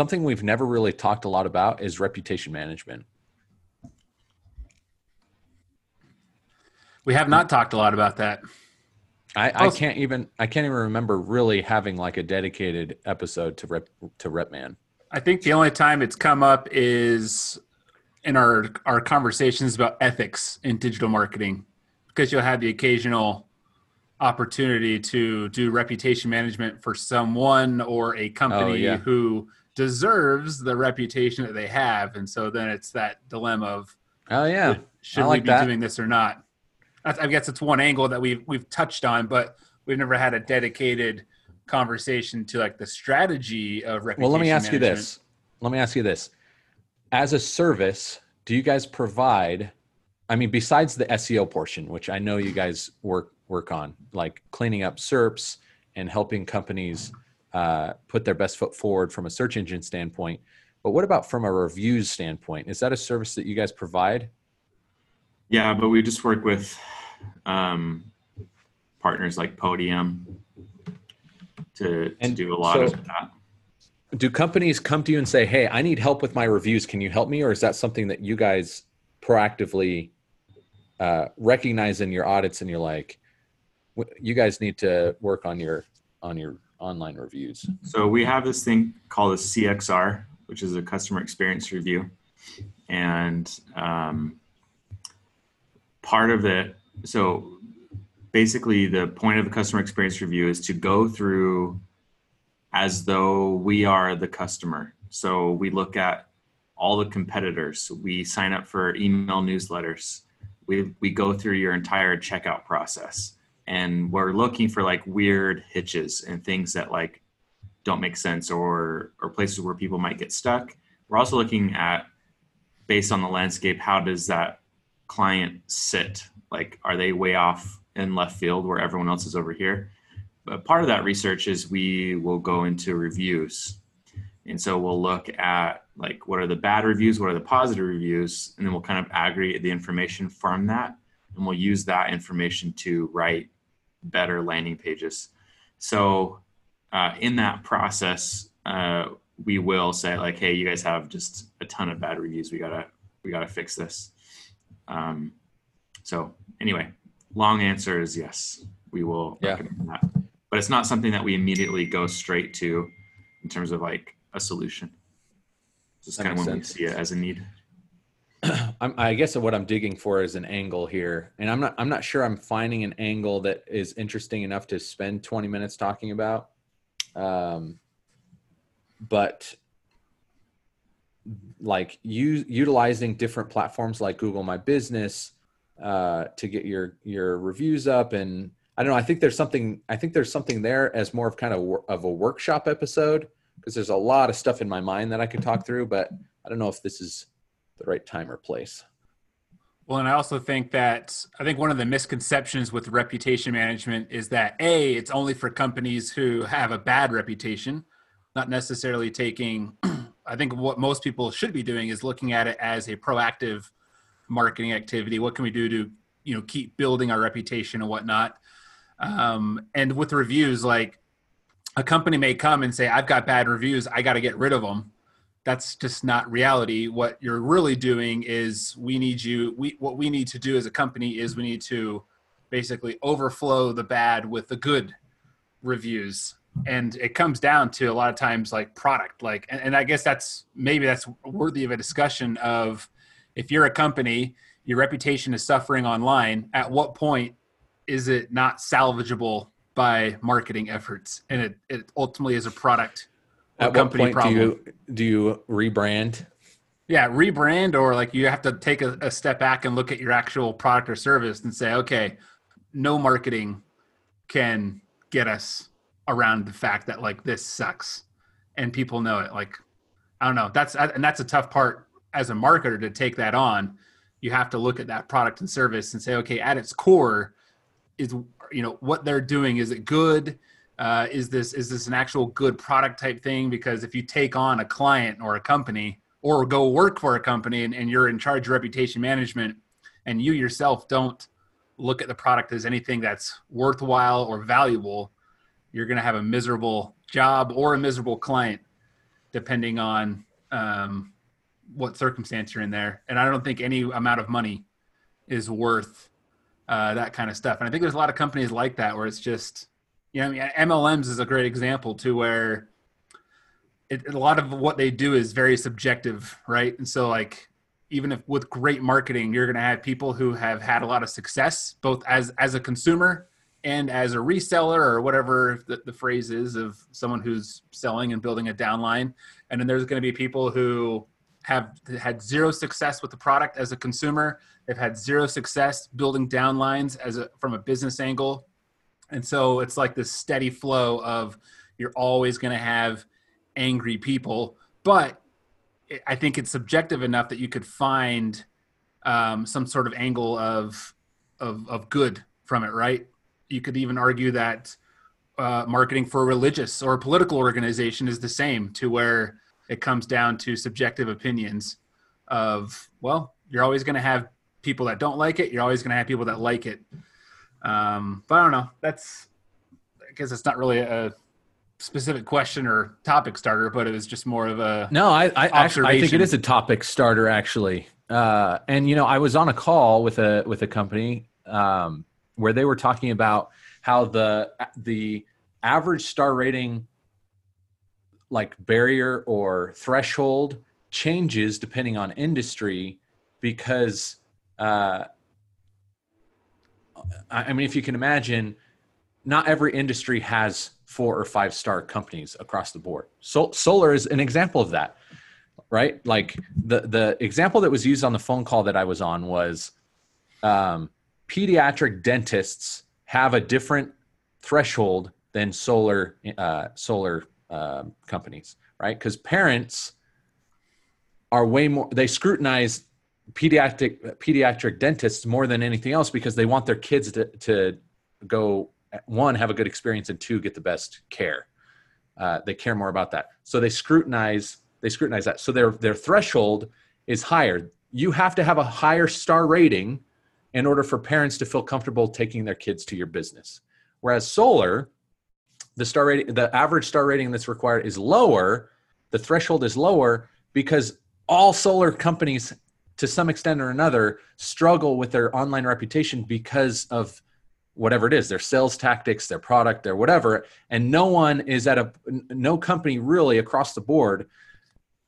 something we've never really talked a lot about is reputation management. We have not talked a lot about that. I, I can't even I can't even remember really having like a dedicated episode to rep to Repman. I think the only time it's come up is in our our conversations about ethics in digital marketing, because you'll have the occasional opportunity to do reputation management for someone or a company Oh, yeah. who deserves the reputation that they have, and so then it's that dilemma of Oh yeah, should like we be that. doing this or not? I, I guess it's one angle that we've we've touched on, but we've never had a dedicated conversation to like the strategy of reputation. Well, let me ask you this. Let me ask you this. As a service, do you guys provide I mean besides the SEO portion, which I know you guys work work on, like cleaning up SERPs and helping companies uh, put their best foot forward from a search engine standpoint. But what about from a reviews standpoint? Is that a service that you guys provide? Yeah, but we just work with um, partners like Podium to, to do a lot so- of that. Do companies come to you and say, "Hey, I need help with my reviews. Can you help me?" Or is that something that you guys proactively uh, recognize in your audits and you're like, "You guys need to work on your on your online reviews." So we have this thing called a CXR, which is a customer experience review, and um, part of it. So basically, the point of the customer experience review is to go through as though we are the customer. So we look at all the competitors. We sign up for email newsletters. We we go through your entire checkout process, and we're looking for like weird hitches and things that like don't make sense or or places where people might get stuck. We're also looking at based on the landscape, how does that client sit? Like, are they way off in left field where everyone else is over here? But part of that research is we will go into reviews. And so we'll look at like what are the bad reviews, what are the positive reviews, and then we'll kind of aggregate the information from that. And we'll use that information to write better landing pages. So uh, in that process, uh, we will say like, "Hey, you guys have just a ton of bad reviews. We gotta we gotta fix this." Um, so anyway, long answer is yes, we will Yeah. recommend that, but it's not something that we immediately go straight to in terms of like a solution. Just kind of when we see it as a need. I guess what I'm digging for is an angle here, and I'm not. I'm not sure I'm finding an angle that is interesting enough to spend 20 minutes talking about. Um, but like utilizing different platforms like Google My Business uh, to get your your reviews up, and I don't know. I think there's something. I think there's something there as more of kind of of a workshop episode because there's a lot of stuff in my mind that I could talk through, but I don't know if this is the right time or place. Well, and I also think that I think one of the misconceptions with reputation management is that A, it's only for companies who have a bad reputation, not necessarily taking, I think what most people should be doing is looking at it as a proactive marketing activity. What can we do to, you know, keep building our reputation and whatnot? Um, and with reviews, like a company may come and say, I've got bad reviews, I got to get rid of them that's just not reality. What you're really doing is we need you we what we need to do as a company is we need to basically overflow the bad with the good reviews. And it comes down to a lot of times like product like and, and i guess that's maybe that's worthy of a discussion of if you're a company your reputation is suffering online at what point is it not salvageable by marketing efforts? And it, it ultimately is a product At what company point problem. do you do you rebrand? Yeah, rebrand or like you have to take a, a step back and look at your actual product or service and say, okay, no marketing can get us around the fact that like this sucks and people know it. Like, I don't know. That's and that's a tough part as a marketer to take that on. You have to look at that product and service and say, okay, at its core, is you know what they're doing. Is it good? Uh, is this is this an actual good product type thing? Because if you take on a client or a company or go work for a company and, and you're in charge of reputation management and you yourself don't look at the product as anything that's worthwhile or valuable, you're going to have a miserable job or a miserable client. depending on um, what circumstance you're in there. And I don't think any amount of money is worth uh, that kind of stuff. And I think there's a lot of companies like that where it's just, you know, I mean, MLMs is a great example to where it, a lot of what they do is very subjective, right? And so, like, even if with great marketing, you're going to have people who have had a lot of success, both as as a consumer and as a reseller or whatever the, the phrase is of someone who's selling and building a downline. And then there's going to be people who have had zero success with the product as a consumer. They've had zero success building downlines as a from a business angle. And so it's like this steady flow of you're always going to have angry people, but I think it's subjective enough that you could find um, some sort of angle of, of of good from it, right? You could even argue that uh, marketing for a religious or a political organization is the same, to where it comes down to subjective opinions of well, you're always going to have people that don't like it. You're always going to have people that like it. Um, but I don't know. That's I guess it's not really a specific question or topic starter, but it was just more of a no. I I, actually, I think it is a topic starter actually. Uh, and you know, I was on a call with a with a company um, where they were talking about how the the average star rating like barrier or threshold changes depending on industry because uh, I mean, if you can imagine, not every industry has four or five star companies across the board. So, solar is an example of that, right? Like the the example that was used on the phone call that I was on was um, pediatric dentists have a different threshold than solar uh, solar uh, companies, right? Because parents are way more they scrutinize pediatric pediatric dentists more than anything else because they want their kids to, to go one have a good experience and two get the best care. Uh, they care more about that. So they scrutinize they scrutinize that. So their their threshold is higher. You have to have a higher star rating in order for parents to feel comfortable taking their kids to your business. Whereas solar the star rating the average star rating that's required is lower the threshold is lower because all solar companies to some extent or another struggle with their online reputation because of whatever it is their sales tactics their product their whatever. And no one is at a no company really across the board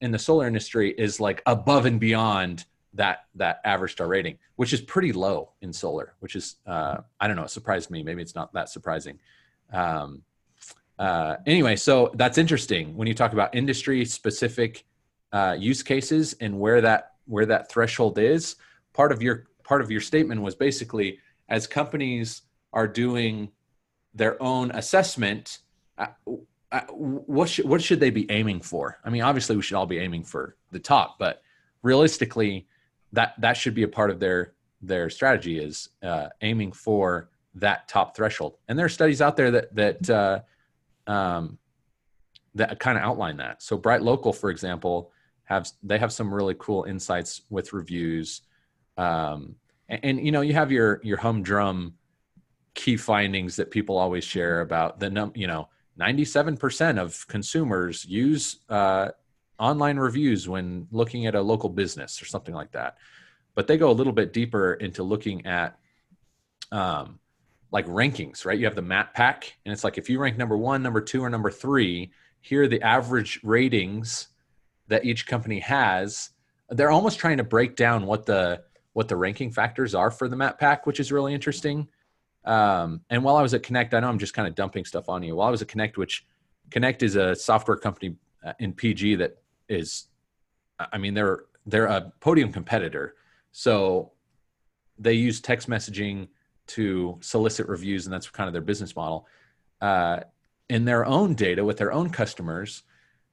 in the solar industry is like above and beyond that that average star rating which is pretty low in solar which is uh, i don't know it surprised me. Maybe it's not that surprising. Um, uh, anyway so that's interesting when you talk about industry specific uh, use cases and where that where that threshold is part of your part of your statement was basically as companies are doing their own assessment, uh, uh, what should what should they be aiming for? I mean, obviously we should all be aiming for the top, but realistically, that that should be a part of their their strategy is uh, aiming for that top threshold. And there are studies out there that that uh, um, that kind of outline that. So Bright Local, for example, have they have some really cool insights with reviews. Um, and, and, you know, you have your your humdrum key findings that people always share about the num you know 97% of consumers use uh, online reviews when looking at a local business or something like that but they go a little bit deeper into looking at um, like rankings right you have the map pack and it's like if you rank number one number two or number three here are the average ratings that each company has they're almost trying to break down what the what the ranking factors are for the map pack which is really interesting um, and while I was at Connect, I know I'm just kind of dumping stuff on you. While I was at Connect, which Connect is a software company uh, in PG that is, I mean, they're they're a podium competitor. So they use text messaging to solicit reviews, and that's kind of their business model. Uh, in their own data with their own customers,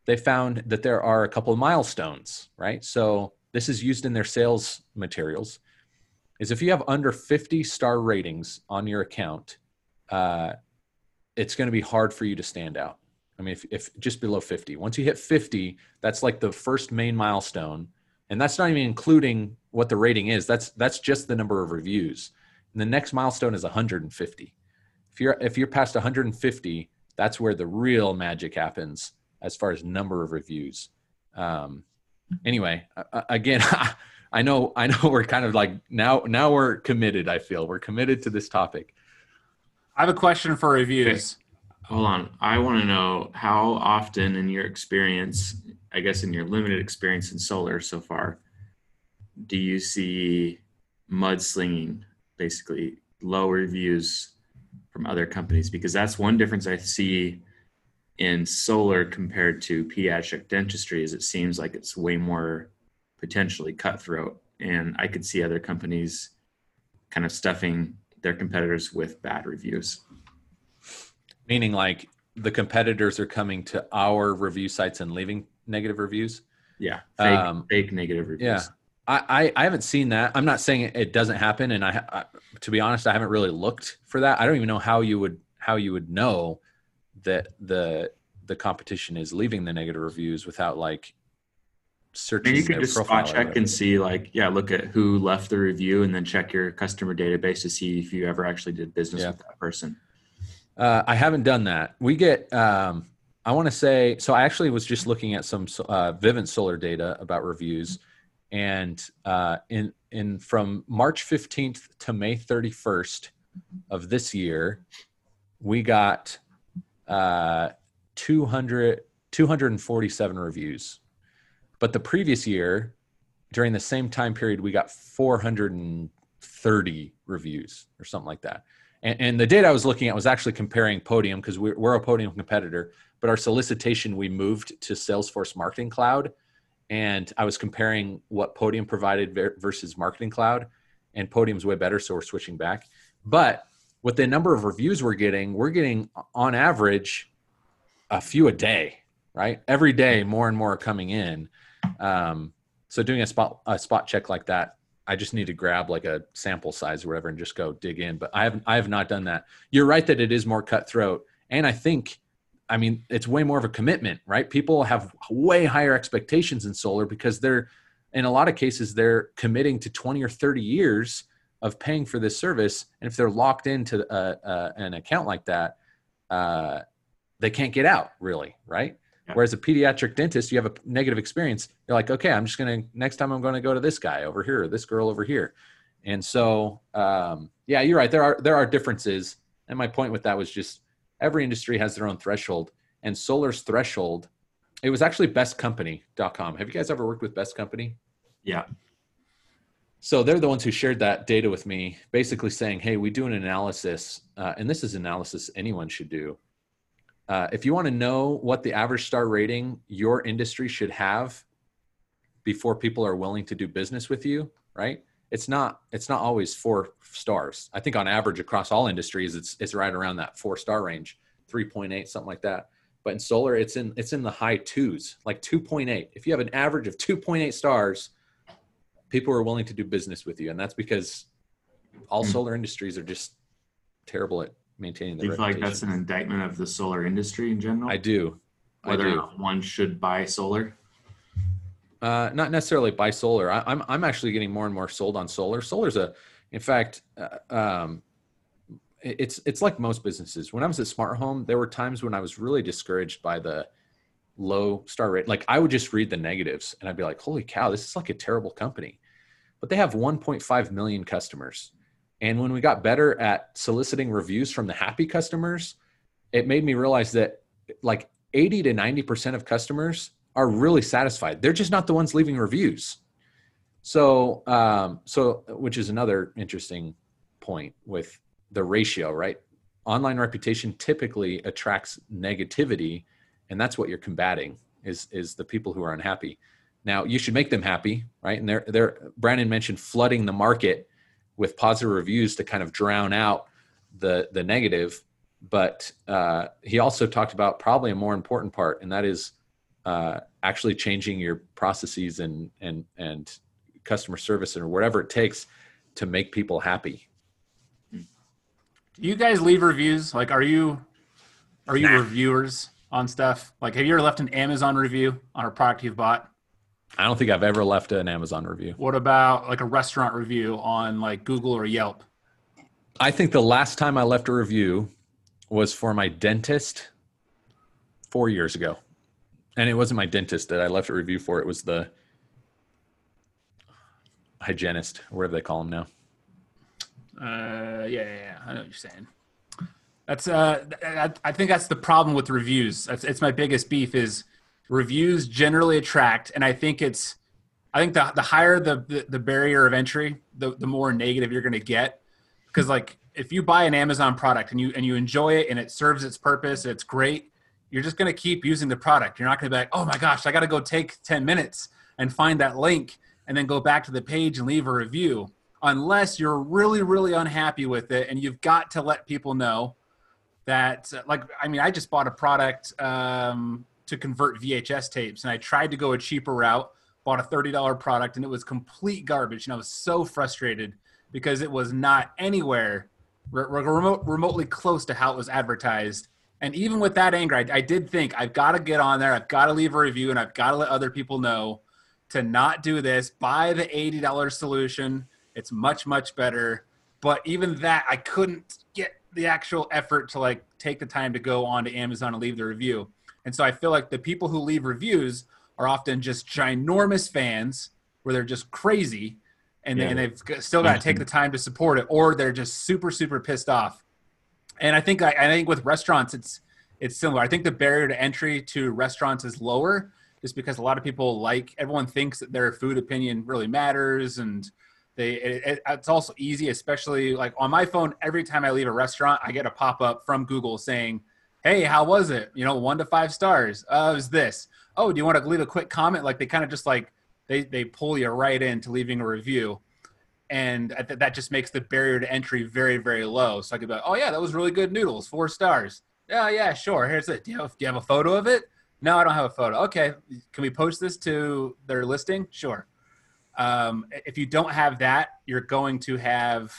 they found that there are a couple of milestones, right? So this is used in their sales materials is if you have under 50 star ratings on your account, uh, it's going to be hard for you to stand out. I mean, if, if just below 50, once you hit 50, that's like the first main milestone. And that's not even including what the rating is. That's, that's just the number of reviews. And the next milestone is 150. If you're, if you're past 150, that's where the real magic happens. As far as number of reviews. Um, anyway, uh, again, I know I know we're kind of like now now we're committed. I feel we're committed to this topic. I have a question for reviews. Okay. Hold on. I want to know how often in your experience, I guess in your limited experience in solar so far, do you see mudslinging, basically low reviews from other companies? Because that's one difference I see in solar compared to pediatric dentistry is it seems like it's way more potentially cutthroat. And i could see other companies kind of stuffing their competitors with bad reviews. Meaning like the competitors are coming to our review sites and leaving negative reviews? Yeah fake, um, fake negative reviews. yeah. I, I, haven't seen that. I'm not saying it doesn't happen, and I, I, to be honest, I haven't really looked for that. I don't even know how you would how you would know that the the competition is leaving the negative reviews without like searching. And you can just spot check and see like, yeah, look at who left the review and then check your customer database to see if you ever actually did business yeah. with that person. Uh, I haven't done that. We get, um, I want to say, so I actually was just looking at some uh, Vivint Solar data about reviews, and uh, in in from March 15th to May 31st of this year, we got uh, 200, 247 reviews. But the previous year, during the same time period, we got 430 reviews or something like that. And, and the data I was looking at was actually comparing Podium because we're, we're a Podium competitor, but our solicitation we moved to Salesforce Marketing Cloud. And I was comparing what Podium provided versus Marketing Cloud, and Podium's way better, so we're switching back. But with the number of reviews we're getting, we're getting on average a few a day, right? Every day, more and more are coming in. Um, so doing a spot a spot check like that, I just need to grab like a sample size or whatever and just go dig in. But I have I have not done that. You're right that it is more cutthroat, and I think, I mean, it's way more of a commitment, right? People have way higher expectations in solar because they're, in a lot of cases, they're committing to 20 or 30 years of paying for this service, and if they're locked into a, uh, a, uh, an account like that, uh, they can't get out really, right? Yeah. Whereas a pediatric dentist, you have a negative experience. You're like, okay, I'm just gonna next time I'm going to go to this guy over here, or this girl over here, and so um, yeah, you're right. There are there are differences, and my point with that was just every industry has their own threshold, and Solar's threshold. It was actually bestcompany.com. Have you guys ever worked with Best Company? Yeah. So they're the ones who shared that data with me, basically saying, "Hey, we do an analysis, uh, and this is analysis anyone should do uh, if you want to know what the average star rating your industry should have before people are willing to do business with you, right? It's not it's not always four stars. I think on average across all industries, it's it's right around that four star range, three point eight, something like that. But in solar, it's in it's in the high twos, like two point eight. If you have an average of two point eight stars, people are willing to do business with you, and that's because all hmm. solar industries are just terrible at maintaining the. Do you feel like that's an indictment of the solar industry in general? I do. Whether I do. one should buy solar. Uh, not necessarily buy solar. I, am I'm, I'm actually getting more and more sold on solar. Solar's a, in fact, uh, um, it's it's like most businesses. When I was at Smart Home, there were times when I was really discouraged by the low star rate. Like I would just read the negatives and I'd be like, "Holy cow, this is like a terrible company." But they have 1.5 million customers. And when we got better at soliciting reviews from the happy customers, it made me realize that like 80 to 90% of customers are really satisfied. They're just not the ones leaving reviews. So, um, so which is another interesting point with the ratio, right? Online reputation typically attracts negativity, and that's what you're combating is is the people who are unhappy. Now, you should make them happy, right? And they're, they're Brandon mentioned flooding the market with positive reviews to kind of drown out the the negative but uh, he also talked about probably a more important part and that is uh, actually changing your processes and and and customer service or whatever it takes to make people happy do you guys leave reviews like are you are you nah. reviewers on stuff like have you ever left an amazon review on a product you've bought I don't think I've ever left an Amazon review. What about like a restaurant review on like Google or Yelp? I think the last time I left a review was for my dentist four years ago. And it wasn't my dentist that I left a review for. It was the hygienist, whatever they call him now. Uh, yeah, yeah, yeah, I know what you're saying. That's uh, I, I think that's the problem with reviews. It's my biggest beef is reviews generally attract, and I think it's, I think the the higher the the, the barrier of entry, the the more negative you're going to get, because like if you buy an Amazon product and you and you enjoy it and it serves its purpose, it's great. You're just going to keep using the product. You're not going to be like, oh my gosh, I got to go take ten minutes and find that link and then go back to the page and leave a review unless you're really really unhappy with it and you've got to let people know that like i mean i just bought a product um, to convert vhs tapes and i tried to go a cheaper route bought a $30 product and it was complete garbage and i was so frustrated because it was not anywhere re- remote, remotely close to how it was advertised and even with that anger I, I did think i've got to get on there i've got to leave a review and i've got to let other people know to not do this buy the $80 solution it's much much better. But even that, I couldn't get the actual effort to like take the time to go on to Amazon and leave the review. And so I feel like the people who leave reviews are often just ginormous fans where they're just crazy and, yeah. and they've still got to take the mm-hmm. time to support it or they're just super super pissed off and i think I, I, think with restaurants it's it's similar i think the barrier to entry to restaurants is lower just because a lot of people like everyone thinks that their food opinion really matters and they it, it's also easy, especially like on my phone. Every time I leave a restaurant, I get a pop up from Google saying, "Hey, how was it? You know, one to five stars. Uh, is this? Oh, do you want to leave a quick comment? Like they kind of just like they they pull you right into leaving a review." and that just makes the barrier to entry very very low so i could be like oh yeah that was really good noodles four stars yeah yeah sure here's it do you, have, do you have a photo of it no i don't have a photo okay can we post this to their listing sure um, if you don't have that, you're going to have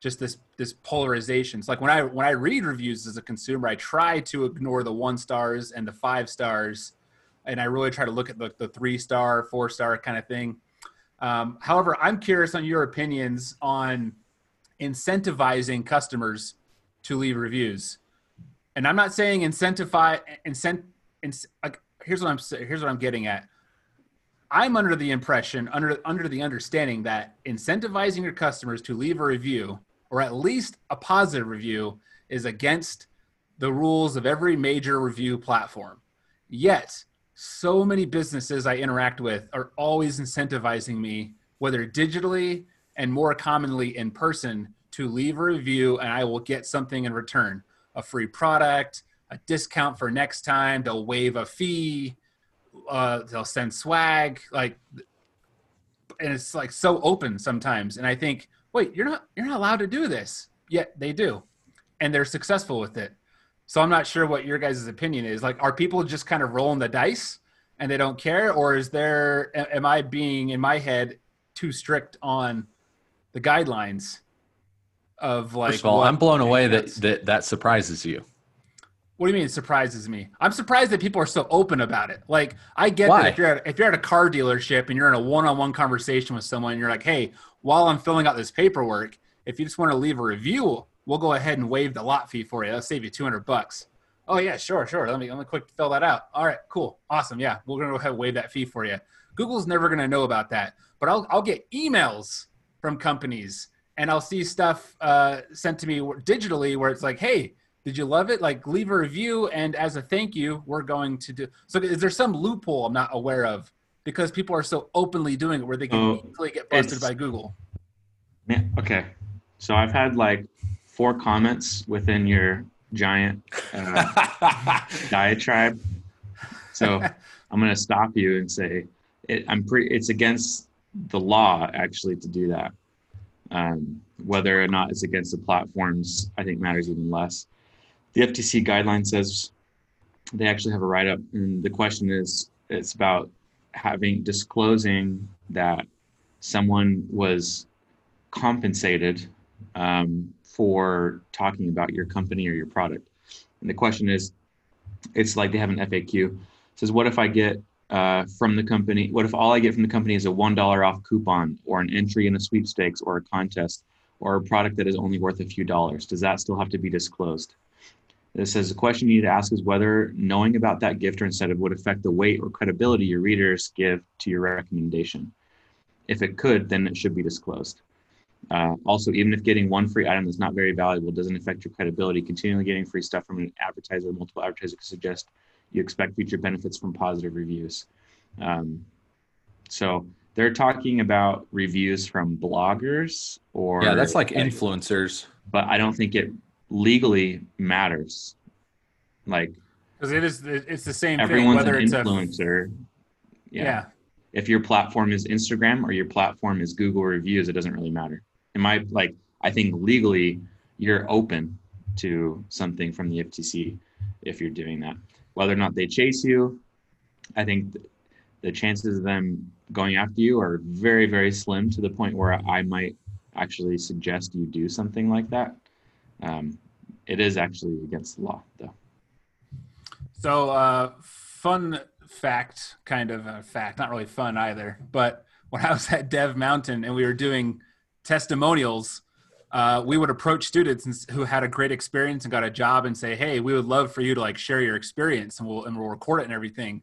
just this this polarization. It's like when I when I read reviews as a consumer, I try to ignore the one stars and the five stars, and I really try to look at the, the three star, four star kind of thing. Um, however, I'm curious on your opinions on incentivizing customers to leave reviews. And I'm not saying incentivize incent, incent like here's what I'm here's what I'm getting at. I'm under the impression, under under the understanding that incentivizing your customers to leave a review or at least a positive review is against the rules of every major review platform. Yet, so many businesses I interact with are always incentivizing me, whether digitally and more commonly in person, to leave a review and I will get something in return a free product, a discount for next time, they'll waive a fee, uh, they'll send swag, like, and it's like so open sometimes. And I think, wait, you're not you're not allowed to do this, yet they do, and they're successful with it. So I'm not sure what your guys' opinion is. Like, are people just kind of rolling the dice and they don't care, or is there? Am I being in my head too strict on the guidelines of like? First of all, I'm blown away that, that that surprises you. What do you mean it surprises me? I'm surprised that people are so open about it. Like I get Why? that if you're at, if you're at a car dealership and you're in a one-on-one conversation with someone and you're like, "Hey, while I'm filling out this paperwork, if you just want to leave a review, we'll go ahead and waive the lot fee for you. That'll save you 200 bucks." Oh yeah, sure, sure. Let me let me quick fill that out. All right, cool, awesome. Yeah, we're gonna go ahead and waive that fee for you. Google's never gonna know about that, but I'll I'll get emails from companies and I'll see stuff uh, sent to me digitally where it's like, "Hey." Did you love it? Like, leave a review, and as a thank you, we're going to do. So, is there some loophole I'm not aware of because people are so openly doing it where they can oh, easily get busted by Google? Yeah. Okay. So I've had like four comments within your giant uh, diatribe. So I'm going to stop you and say it, I'm pretty. It's against the law actually to do that. Um, whether or not it's against the platforms, I think matters even less the FTC guideline says they actually have a write up, and the question is it's about having disclosing that someone was compensated um, for talking about your company or your product. And the question is, it's like they have an FAQ. It says, what if I get uh, from the company? What if all I get from the company is a one dollar off coupon or an entry in a sweepstakes or a contest or a product that is only worth a few dollars? Does that still have to be disclosed? It says the question you need to ask is whether knowing about that gift or incentive would affect the weight or credibility your readers give to your recommendation. If it could, then it should be disclosed. Uh, also, even if getting one free item that's not very valuable doesn't affect your credibility, continually getting free stuff from an advertiser or multiple advertisers could suggest you expect future benefits from positive reviews. Um, so they're talking about reviews from bloggers or Yeah, that's like influencers. but I don't think it legally matters. Like because it is it's the same thing everyone's whether an it's a influencer. yeah. yeah. If your platform is Instagram or your platform is Google reviews, it doesn't really matter. In my like, I think legally you're open to something from the FTC if you're doing that. Whether or not they chase you, I think the chances of them going after you are very, very slim to the point where I might actually suggest you do something like that. Um, it is actually against the law, though. So, uh, fun fact, kind of a fact, not really fun either. But when I was at Dev Mountain and we were doing testimonials, uh, we would approach students who had a great experience and got a job and say, "Hey, we would love for you to like share your experience and we'll and we'll record it and everything."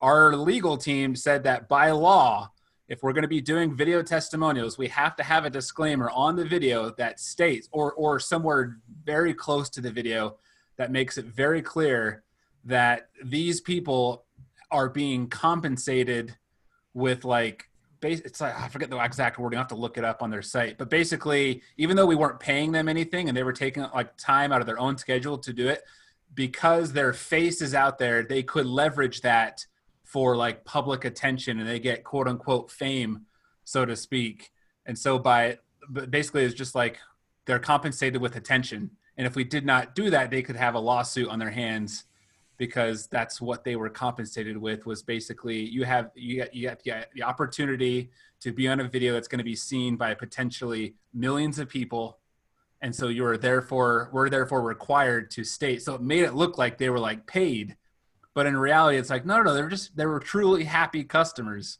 Our legal team said that by law, if we're going to be doing video testimonials, we have to have a disclaimer on the video that states, or or somewhere very close to the video, that makes it very clear that these people are being compensated with like it's like I forget the exact wording, I have to look it up on their site. But basically, even though we weren't paying them anything and they were taking like time out of their own schedule to do it, because their face is out there, they could leverage that for like public attention and they get quote unquote fame, so to speak. And so by basically it's just like they're compensated with attention. And if we did not do that, they could have a lawsuit on their hands because that's what they were compensated with was basically you have you get you get the, opportunity to be on a video that's going to be seen by potentially millions of people and so you're therefore we're therefore required to state so it made it look like they were like paid but in reality it's like no no no they're just they were truly happy customers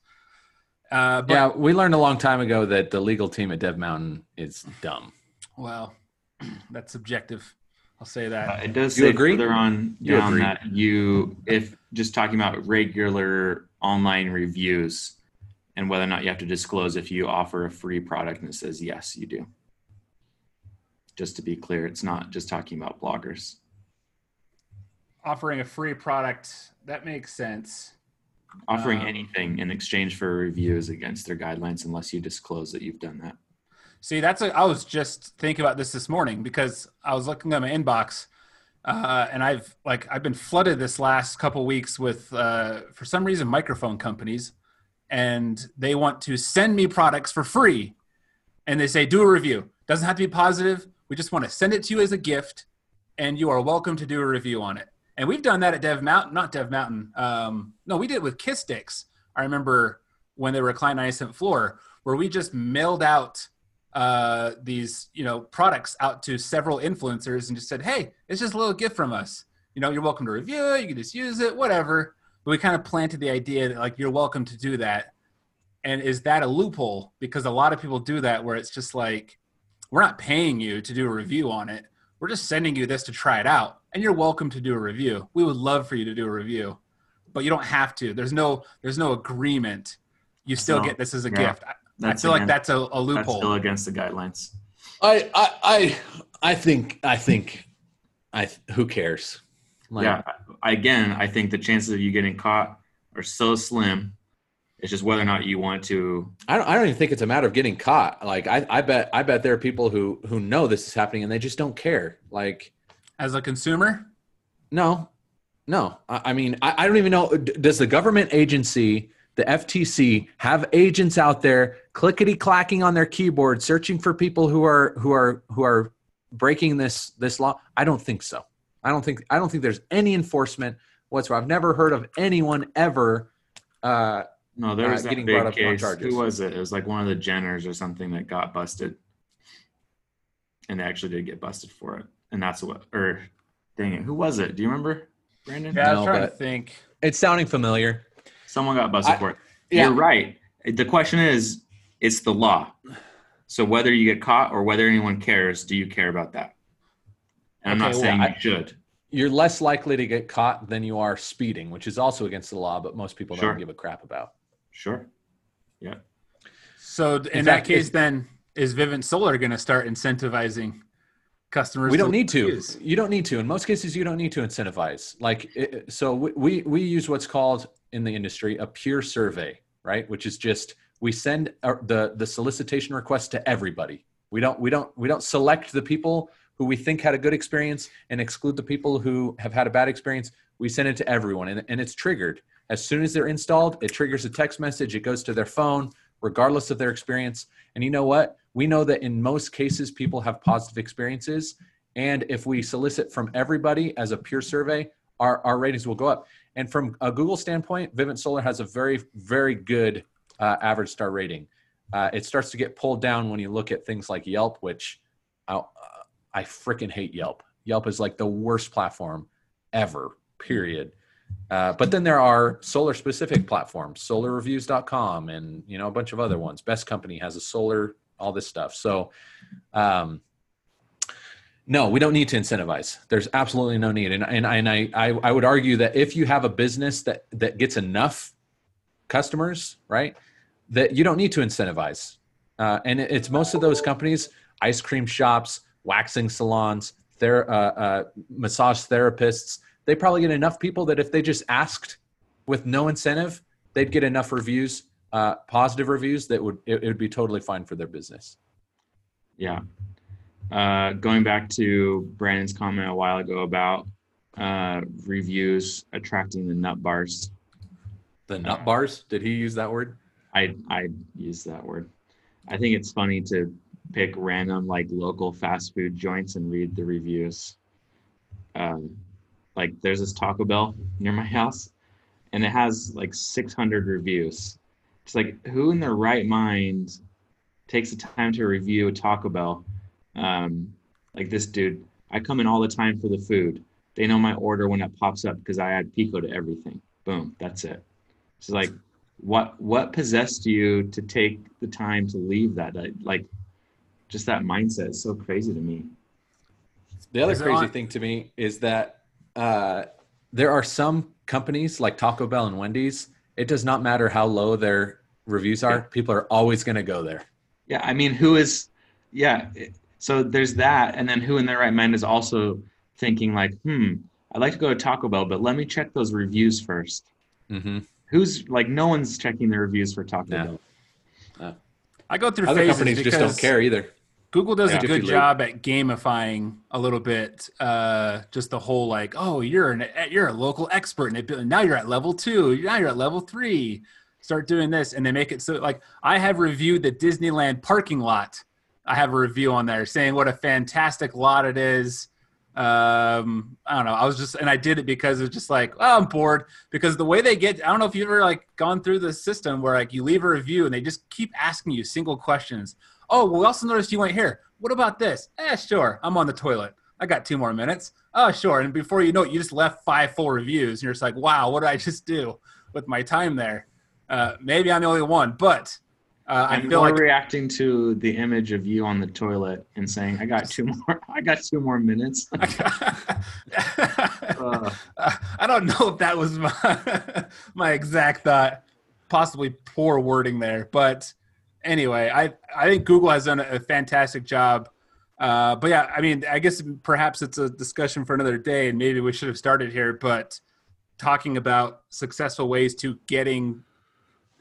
uh but, Yeah, we learned a long time ago that the legal team at Dev Mountain is dumb. well that's subjective i'll say that Uh, it does You say agree? further on You down agree. that you, if just talking about regular online reviews and whether or not you have to disclose if you offer a free product, and it says yes, you do. Just to be clear, it's not just talking about bloggers. Offering a free product that makes sense Offering Um, anything in exchange for reviews against their guidelines, unless you disclose that you've done that. See, that's a, I was just thinking about this this morning because I was looking at my inbox, uh, and I've like I've been flooded this last couple weeks with uh, for some reason microphone companies, and they want to send me products for free, and they say do a review. Doesn't have to be positive. We just want to send it to you as a gift, and you are welcome to do a review on it. And we've done that at Dev Mountain, not Dev Mountain. Um, no, we did it with Kiss. I remember when they were reclined 90 cent floor, where we just mailed out uh, these you know products out to several influencers and just said, "Hey, it's just a little gift from us. You know, you're welcome to review it. You can just use it, whatever." But we kind of planted the idea that like you're welcome to do that. And is that a loophole? Because a lot of people do that, where it's just like, we're not paying you to do a review on it. We're just sending you this to try it out, and you're welcome to do a review. We would love for you to do a review, but you don't have to. There's no there's no agreement. You still No. get this as a Yeah. gift. I, I feel like that's a, a that's loophole. still against the guidelines. I I I, I think I think I who cares? Like, yeah. Again, I think the chances of you getting caught are so slim. It's just whether or not you want to. I don't, I don't even think it's a matter of getting caught. Like I, I bet I bet there are people who who know this is happening and they just don't care. Like As a consumer, no, no. I, I mean I, I don't even know. Does the government agency, the FTC, have agents out there clickety clacking on their keyboard searching for people who are who are who are breaking this this law? I don't think so. I don't think I don't think there's any enforcement whatsoever. I've never heard of anyone ever. Uh, No, there Uh, was that big case. Who was it? It was like one of the Jenners or something that got busted, and they actually did get busted for it. And that's what. Or, dang it, who was it? Do you remember, Brandon? yeah, I was No, trying to think. it's sounding familiar. Someone got busted I- for it. yeah. You're right. The question is, it's the law. So whether you get caught or whether anyone cares, do you care about that? And I'm Okay, not well, saying I- you should. you're less likely to get caught than you are speeding, which is also against the law, but most people Sure. don't give a crap about. Sure. Yeah. So in, In that fact, case, if- then is Vivint Solar going to start incentivizing customers? we don't need to. use? you don't need to. In most cases you don't need to incentivize. Like it, so we, we use what's called in the industry a peer survey right? Which is just we send our, the the solicitation request to everybody. We don't we don't we don't select the people who we think had a good experience and exclude the people who have had a bad experience. We send it to everyone and, and it's triggered. As soon as they're installed it triggers a text message. It goes to their phone regardless of their experience. And you know what we know that in most cases people have positive experiences. And if we solicit from everybody as a peer survey our, our ratings will go up. And from a google standpoint vivint solar has a very very good uh, average star rating. Uh, it starts to get pulled down when you look at things like yelp which i, I freaking hate yelp. Yelp is like the worst platform ever period. Uh, but then there are solar specific platforms solarreviews.com and you know a bunch of other ones. Best company has a solar all this stuff. So um, no we don't need to incentivize. There's absolutely no need. And, and, and I, I i would argue that if you have a business that that gets enough customers right that you don't need to incentivize. Uh, and it's most of those companies ice cream shops waxing salons ther- uh, uh, massage therapists they probably get enough people that if they just asked with no incentive they'd get enough reviews uh, positive reviews that would it, it would be totally fine for their business Yeah. Uh, going back to Brandon's comment a while ago about uh, reviews attracting the nut bars. the nut bars did he use that word I I use that word. I think it's funny to pick random like local fast food joints and read the reviews. Um, like there's this Taco Bell near my house, and it has like 600 reviews. It's like who in their right mind takes the time to review a Taco Bell? Um, like this dude, I come in all the time for the food. They know my order when it pops up because I add pico to everything. Boom, that's it. It's like what what possessed you to take the time to leave that That- like just that mindset is so crazy to me The other crazy on- thing to me is that uh, there are some companies like Taco Bell and Wendy's. It does not matter how low their reviews are; Yeah. people are always going to go there. yeah i mean who is yeah so there's that and then who in their right mind is also thinking like hmm i'd like to go to taco bell but let me check those reviews first mm-hmm. who's like no one's checking the reviews for taco Yeah. bell I go through Other phases companies because just don't care either. Google does Yeah. a good job at gamifying a little bit, uh, just the whole like, oh, you're an you're a local expert, and it, now you're at level two, now you're at level three. Start doing this, and they make it so like I have reviewed the Disneyland parking lot. I have a review on there saying what a fantastic lot it is. Um, I don't know. I was just, and I did it because it's just like, oh, I'm bored because the way they get, I don't know if you've ever like gone through the system where like you leave a review and they just keep asking you single questions. Oh, we also noticed you went here. What about this? Eh, sure. I'm on the toilet. I got two more minutes. Oh, sure. And before you know it, you just left five full reviews. And you're just like, wow, what did I just do with my time there? Uh, maybe I'm the only one, but uh, I feel like reacting to the image of you on the toilet and saying, "I got two more. I got two more minutes." Uh, I don't know if that was my my exact thought. Possibly poor wording there, but anyway, I I think Google has done a fantastic job. Uh, but yeah, I mean, I guess perhaps it's a discussion for another day, and maybe we should have started here. But talking about successful ways to getting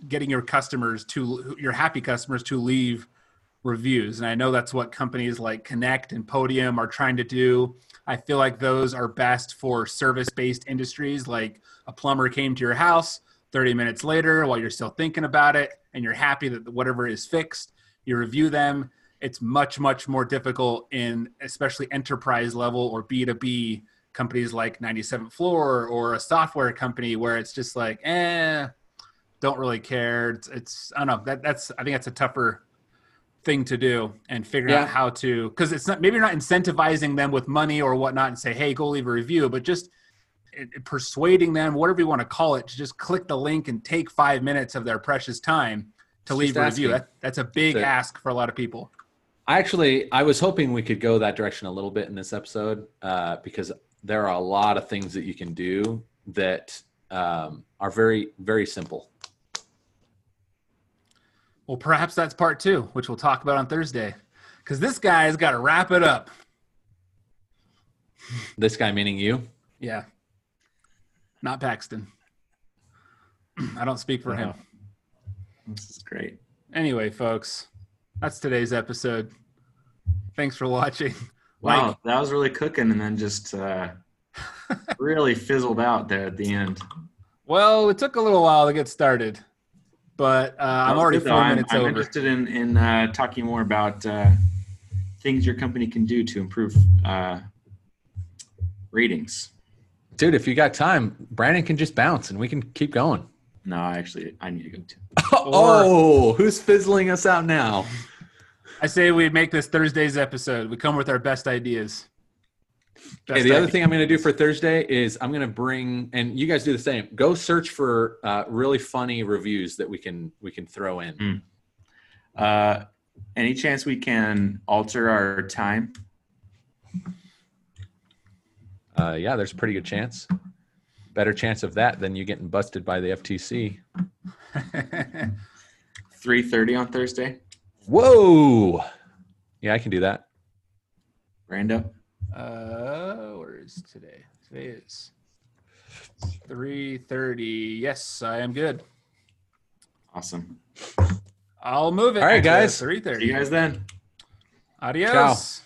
getting your customers to your happy customers to leave reviews, and I know that's what companies like Connect and Podium are trying to do. I feel like those are best for service based industries like a plumber came to your house 30 minutes later while you're still thinking about it and you're happy that whatever is fixed, you review them. It's much, much more difficult in especially enterprise level or B2B companies like 97th Floor or a software company where it's just like, eh, don't really care. It's, it's I don't know. That, that's, I think that's a tougher thing to do and figure Yeah. out how to because it's not maybe you're not incentivizing them with money or whatnot and say hey go leave a review but just persuading them whatever you want to call it to just click the link and take five minutes of their precious time to It's leave a review that, that's a big That's ask for a lot of people I actually, I was hoping we could go that direction a little bit in this episode uh, because there are a lot of things that you can do that um, are very very simple. Well, perhaps that's part two, which we'll talk about on Thursday. Because this guy's got to wrap it up. This guy meaning you. Yeah. Not Paxton. I don't speak for him. This is great. Anyway, folks, that's today's episode. Thanks for watching. Wow, Like- that was really cooking, and then just uh, really fizzled out there at the end. Well, it took a little while to get started, but uh, I'm was already good, though. four I'm, minutes I'm over. interested in in uh, talking more about uh, things your company can do to improve uh, ratings. Dude, if you got time, Brandon can just bounce and we can keep going. No, actually, I need to go too. oh, who's fizzling us out now? I say we make this Thursday's episode. We come with our best ideas. Okay, Best the other thing I'm going to do for Thursday is I'm going to bring, and you guys do the same. Go search for uh, really funny reviews that we can we can throw in. Mm. Uh, any chance we can alter our time? Uh, yeah, there's a pretty good chance. Better chance of that than you getting busted by the FTC. Three thirty on Thursday. Whoa! Yeah, I can do that. Rando. Uh, where is today? Today is three thirty. Yes, I am good. Awesome. I'll move it. All right, guys. Three See thirty. you guys then. Adios.